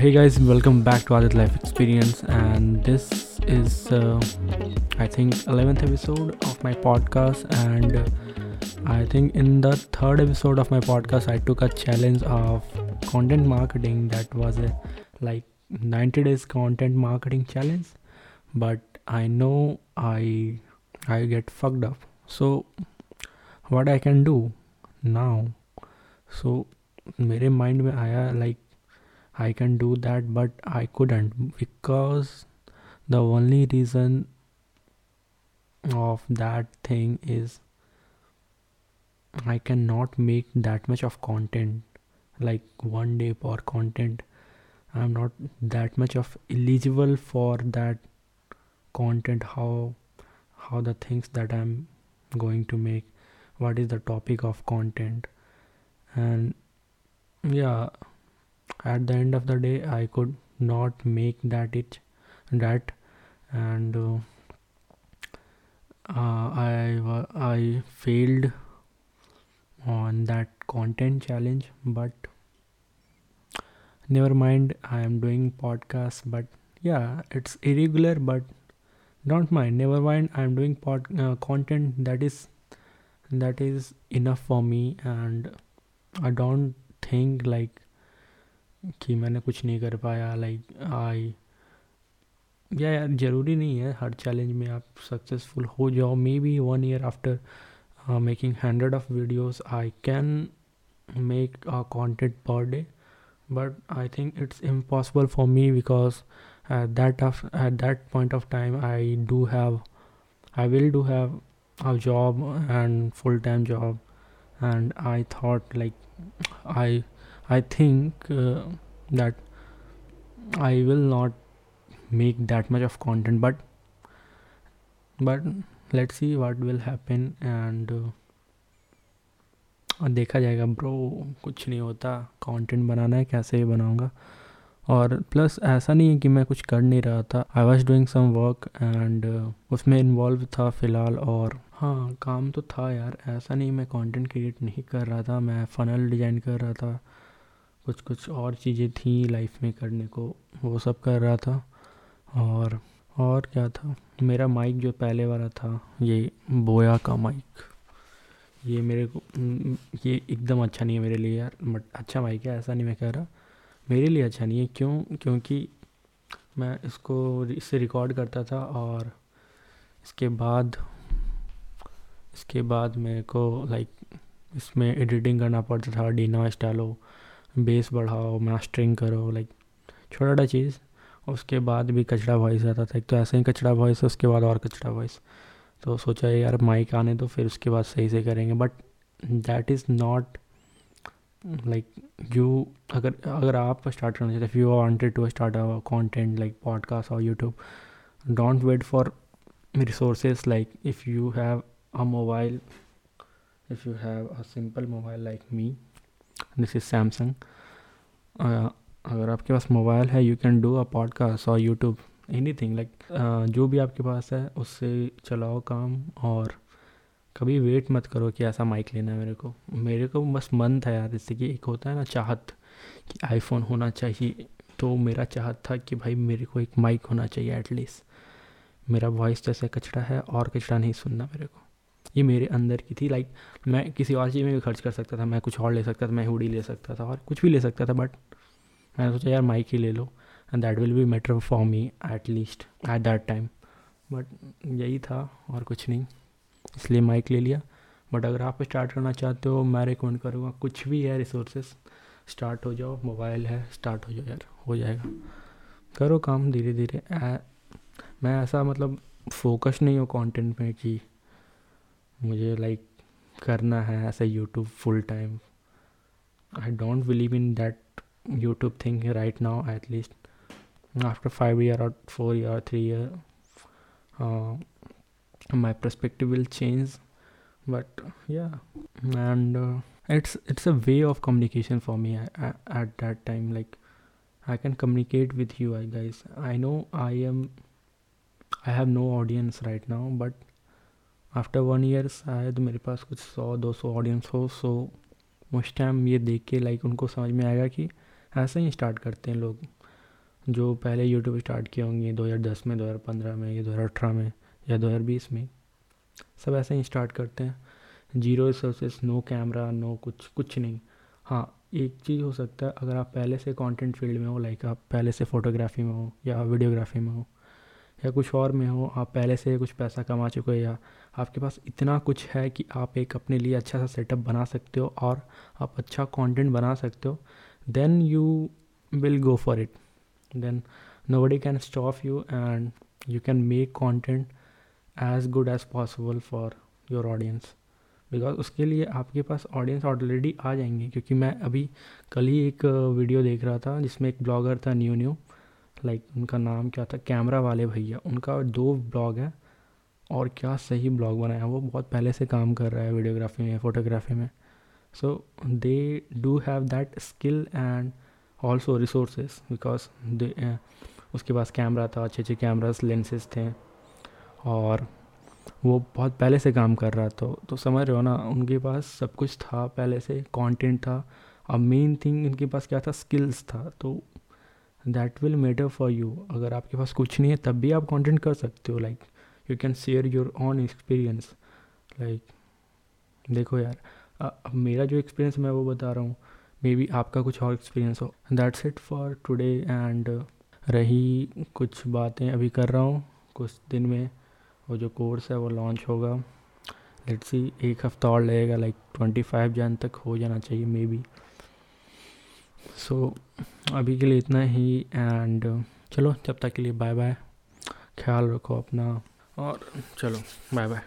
hey guys, welcome back to Adit Life Experience, and this is uh, I think 11th episode of my podcast. And uh, I think in the third episode of my podcast, I took a challenge of content marketing that was a like 90 days content marketing challenge, but I know I I get fucked up. So what I can do now? So मेरे mind में आया like I can do that, but I couldn't because the only reason of that thing is I cannot make that much of content like one day per content. I'm not that much of eligible for that content how how the things that I'm going to make what is the topic of content and yeah at the end of the day i could not make that it that and uh, uh, i i failed on that content challenge but never mind i am doing podcast but yeah it's irregular but don't mind. Never mind i'm doing pod uh, content that is that is enough for me and i don't think like कि मैंने कुछ नहीं कर पाया like I या यार ज़रूरी नहीं है, हर चैलेंज में आप सक्सेसफुल हो जाओ। May be one year after making hundred of videos I can make a content per day but I think it's impossible for me because that of at that point of time I do have I will do have a job and full time job and I thought like I Think uh, that I will not make that much of content, but but let's see what will happen and uh, देखा जाएगा bro कुछ नहीं होता। Content बनाना है कैसे ही बनाऊँगा? और plus ऐसा नहीं है कि मैं कुछ कर नहीं रहा था। I was doing some work and उसमें इन्वॉल्व था फ़िलहाल और हाँ काम तो था यार। ऐसा नहीं मैं कंटेंट क्रिएट नहीं कर रहा था। मैं फ़नल डिज़ाइन कर रहा था। कुछ कुछ और चीज़ें थी लाइफ में करने को, वो सब कर रहा था। और और क्या था? मेरा माइक जो पहले वाला था, ये बोया का माइक ये मेरे को ये एकदम अच्छा नहीं है मेरे लिए यार बट अच्छा माइक है, ऐसा नहीं मैं कह रहा। मेरे लिए अच्छा नहीं है, क्यों? क्योंकि मैं इसको इससे रिकॉर्ड करता था और इसके बाद इसके बाद मेरे को लाइक इसमें एडिटिंग करना पड़ता था डीना स्टाइलो बेस बढ़ाओ मास्टरिंग करो लाइक छोटा छोटा चीज़। उसके बाद भी कचड़ा वॉइस आता था। एक तो ऐसे ही कचड़ा वॉइस उसके बाद और कचड़ा वॉइस तो सोचा यार माइक आने तो फिर उसके बाद सही से करेंगे। But that is not like you अगर अगर आप स्टार्ट करना चाहते you wanted to start a content like podcast और YouTube don't wait for resources like if you have a mobile if you have a simple mobile like me this is Samsung अगर आपके पास mobile है you can do a podcast और YouTube anything like जो भी आपके पास है, उससे चलाओ काम और कभी वेट मत करो कि ऐसा माइक लेना है मेरे को। मेरे को बस मन था यार जैसे कि एक होता है ना चाहत कि आईफोन होना चाहिए तो मेरा चाहत था कि भाई मेरे को एक माइक होना चाहिए एटलीस्ट मेरा वॉइस जैसे कचड़ा है, और कचड़ा नहीं सुनना मेरे को। ये मेरे अंदर की थी। लाइक मैं किसी और चीज़ में भी खर्च कर सकता था, मैं कुछ और ले सकता था, मैं हुडी ले सकता था और कुछ भी ले सकता था बट मैंने सोचा, यार माइक ही ले लो and that will be matter for me at least at that time but यही था और कुछ नहीं, इसलिए माइक ले लिया। बट अगर आप स्टार्ट करना चाहते हो, मैं रिकमेंड करूँगा, कुछ भी है रिसोर्सेस स्टार्ट हो जाओ मोबाइल है स्टार्ट हो जाओ यार, हो जाएगा। करो काम धीरे धीरे मैं ऐसा मतलब फोकस नहीं हो कंटेंट में कि मुझे लाइक करना है ऐसा YouTube full time I don't believe in that YouTube thing right now at least after five year और four year three year my perspective will change but yeah and uh, it's it's a way of communication for me at, at that time like i can communicate with you guys i know i am i have no audience right now but after one year शायद मेरे पास कुछ सौ, दो सौ audience हो सो उस time ये देख के लाइक उनको समझ में आएगा कि ऐसे ही स्टार्ट करते हैं लोग, जो पहले यूट्यूब स्टार्ट किए होंगे 2010 में 2015 में, या 2018 में, या 2020 में, सब ऐसे ही स्टार्ट करते हैं। Zero resources no camera no कुछ कुछ नहीं। हाँ एक चीज़ हो सकता है, अगर आप पहले से कंटेंट फ़ील्ड में हो लाइक आप पहले से फ़ोटोग्राफी में हो, या वीडियोग्राफी में हो या कुछ और में हो, आप पहले से कुछ पैसा कमा चुके हो या आपके पास इतना कुछ है कि आप एक अपने लिए अच्छा सा सेटअप बना सकते हो और आप अच्छा कंटेंट बना सकते हो then you will go for it then buddy can stop you and you can make content as good as possible for your audience because उसके लिए आपके पास ऑडियंस ऑलरेडी आ जाएँगे, क्योंकि मैं अभी कल ही एक वीडियो देख रहा था जिसमें एक ब्लॉगर था न्यू न्यू। लाइक उनका नाम क्या था? कैमरा वाले भैया। उनका दो ब्लॉग है। और क्या सही ब्लॉग बनाया वो बहुत पहले से काम कर रहा है वीडियोग्राफी में, फ़ोटोग्राफी में। So they do have that skill and also resources because they उसके पास कैमरा था अच्छे अच्छे कैमरास लेंसेज थे। और वो बहुत पहले से काम कर रहा था। तो समझ रहे हो ना, उनके पास सब कुछ था, पहले से कंटेंट था। अब मेन थिंग उनके पास क्या था? स्किल्स था। तो that will matter for you अगर आपके पास कुछ नहीं है, तब भी आप कंटेंट कर सकते हो like you can share your on experience like देखो यार अब मेरा जो एक्सपीरियंस मैं वो बता रहा हूँ। मे बी आपका कुछ और एक्सपीरियंस हो। That's it for today and रही कुछ बातें अभी कर रहा हूँ, कुछ दिन में। वो जो कोर्स है, वो लॉन्च होगा। लेट्स सी एक हफ़्ता और लगेगा लाइक ट्वेंटी फाइव जन तक हो जाना चाहिए मे बी सो अभी के लिए इतना ही एंड चलो, जब तक के लिए बाय बाय ख्याल रखो अपना. और, चलो बाय बाय